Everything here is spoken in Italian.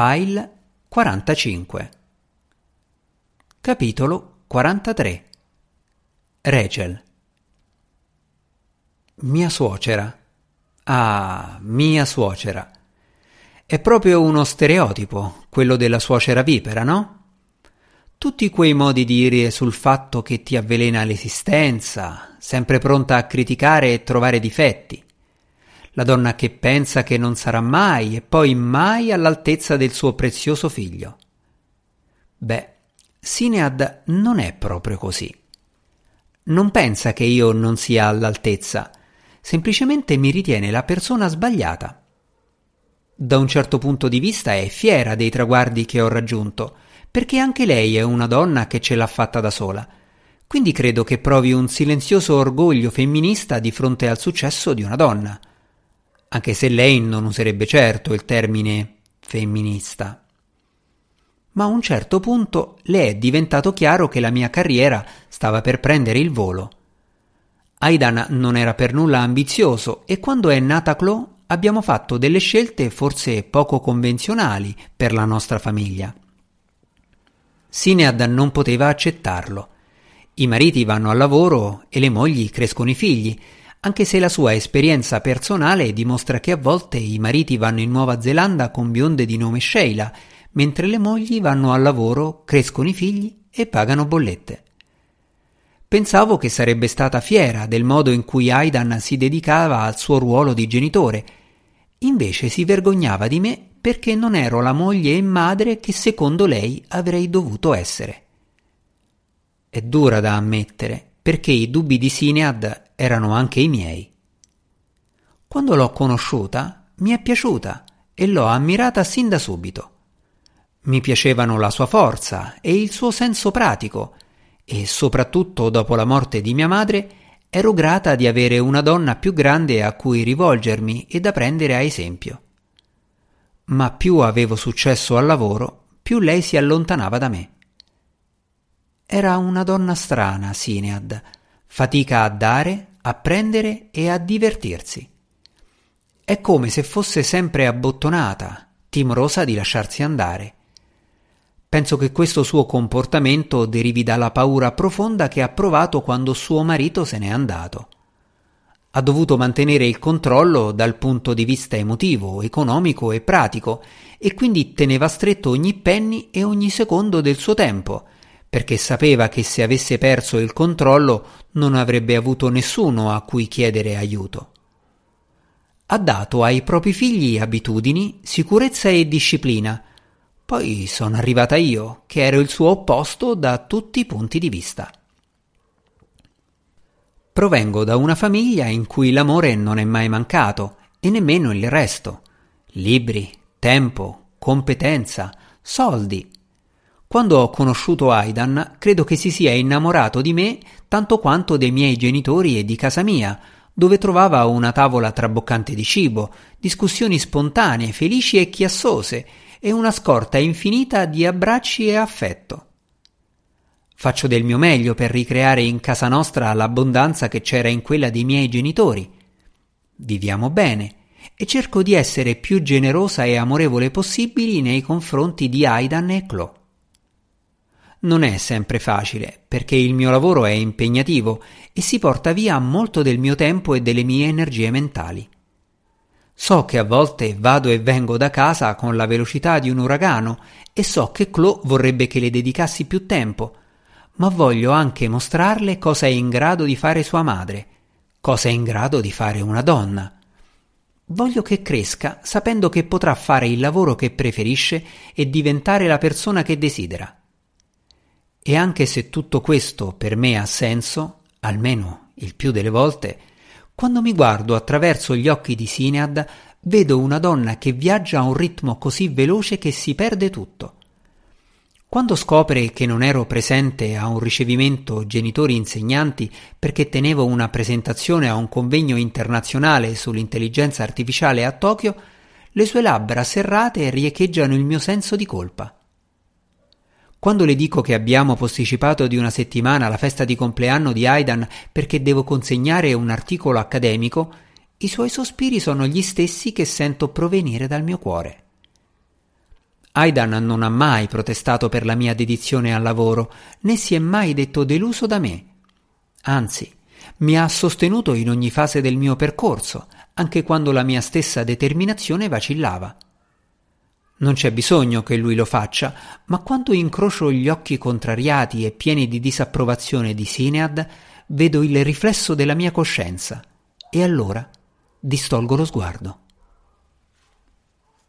File 45 Capitolo 43 Rachel Mia suocera. Ah, mia suocera. È proprio uno stereotipo, quello della suocera vipera, no? Tutti quei modi di dire sul fatto che ti avvelena l'esistenza, sempre pronta a criticare e trovare difetti. La donna che pensa che non sarà mai e poi mai all'altezza del suo prezioso figlio. Beh, Sinead non è proprio così. Non pensa che io non sia all'altezza, semplicemente mi ritiene la persona sbagliata. Da un certo punto di vista è fiera dei traguardi che ho raggiunto, perché anche lei è una donna che ce l'ha fatta da sola. Quindi credo che provi un silenzioso orgoglio femminista di fronte al successo di una donna, anche se lei non userebbe certo il termine femminista. Ma a un certo punto le è diventato chiaro che la mia carriera stava per prendere il volo Aidan non era per nulla ambizioso e quando è nata Chloe abbiamo fatto delle scelte forse poco convenzionali per la nostra famiglia. Sinead non poteva accettarlo. I mariti vanno al lavoro e le mogli crescono i figli, anche se la sua esperienza personale dimostra che a volte i mariti vanno in Nuova Zelanda con bionde di nome Sheila, mentre le mogli vanno al lavoro, crescono i figli e pagano bollette. Pensavo che sarebbe stata fiera del modo in cui Aidan si dedicava al suo ruolo di genitore. Invece si vergognava di me perché non ero la moglie e madre che secondo lei avrei dovuto essere. È dura da ammettere, perché i dubbi di Sinead erano anche i miei. Quando l'ho conosciuta, mi è piaciuta e l'ho ammirata sin da subito. Mi piacevano la sua forza e il suo senso pratico, e soprattutto dopo la morte di mia madre ero grata di avere una donna più grande a cui rivolgermi e da prendere a esempio. Ma più avevo successo al lavoro, più lei si allontanava da me. Era una donna strana, Sinead, fatica a dare, a prendere e a divertirsi. È come se fosse sempre abbottonata, timorosa di lasciarsi andare. Penso che questo suo comportamento derivi dalla paura profonda che ha provato quando suo marito se n'è andato. Ha dovuto mantenere il controllo dal punto di vista emotivo, economico e pratico e quindi teneva stretto ogni penny e ogni secondo del suo tempo, perché sapeva che se avesse perso il controllo non avrebbe avuto nessuno a cui chiedere aiuto. Ha dato ai propri figli abitudini, sicurezza e disciplina, poi sono arrivata io, che ero il suo opposto da tutti i punti di vista. Provengo da una famiglia in cui l'amore non è mai mancato e nemmeno il resto. Libri, tempo, competenza, soldi. Quando ho conosciuto Aidan, credo che si sia innamorato di me tanto quanto dei miei genitori e di casa mia, dove trovava una tavola traboccante di cibo, discussioni spontanee, felici e chiassose, e una scorta infinita di abbracci e affetto. Faccio del mio meglio per ricreare in casa nostra l'abbondanza che c'era in quella dei miei genitori. Viviamo bene e cerco di essere più generosa e amorevole possibili nei confronti di Aidan e Chloe. Non è sempre facile, perché il mio lavoro è impegnativo e si porta via molto del mio tempo e delle mie energie mentali. So che a volte vado e vengo da casa con la velocità di un uragano e so che Chloe vorrebbe che le dedicassi più tempo, ma voglio anche mostrarle cosa è in grado di fare sua madre, cosa è in grado di fare una donna. Voglio che cresca sapendo che potrà fare il lavoro che preferisce e diventare la persona che desidera. E anche se tutto questo per me ha senso, almeno il più delle volte, quando mi guardo attraverso gli occhi di Sinead, vedo una donna che viaggia a un ritmo così veloce che si perde tutto. Quando scopre che non ero presente a un ricevimento genitori-insegnanti perché tenevo una presentazione a un convegno internazionale sull'intelligenza artificiale a Tokyo, le sue labbra serrate riecheggiano il mio senso di colpa. Quando le dico che abbiamo posticipato di una settimana la festa di compleanno di Aidan perché devo consegnare un articolo accademico, i suoi sospiri sono gli stessi che sento provenire dal mio cuore. Aidan non ha mai protestato per la mia dedizione al lavoro, né si è mai detto deluso da me. Anzi, mi ha sostenuto in ogni fase del mio percorso, anche quando la mia stessa determinazione vacillava. Non c'è bisogno che lui lo faccia, ma quando incrocio gli occhi contrariati e pieni di disapprovazione di Sinead, vedo il riflesso della mia coscienza e allora distolgo lo sguardo.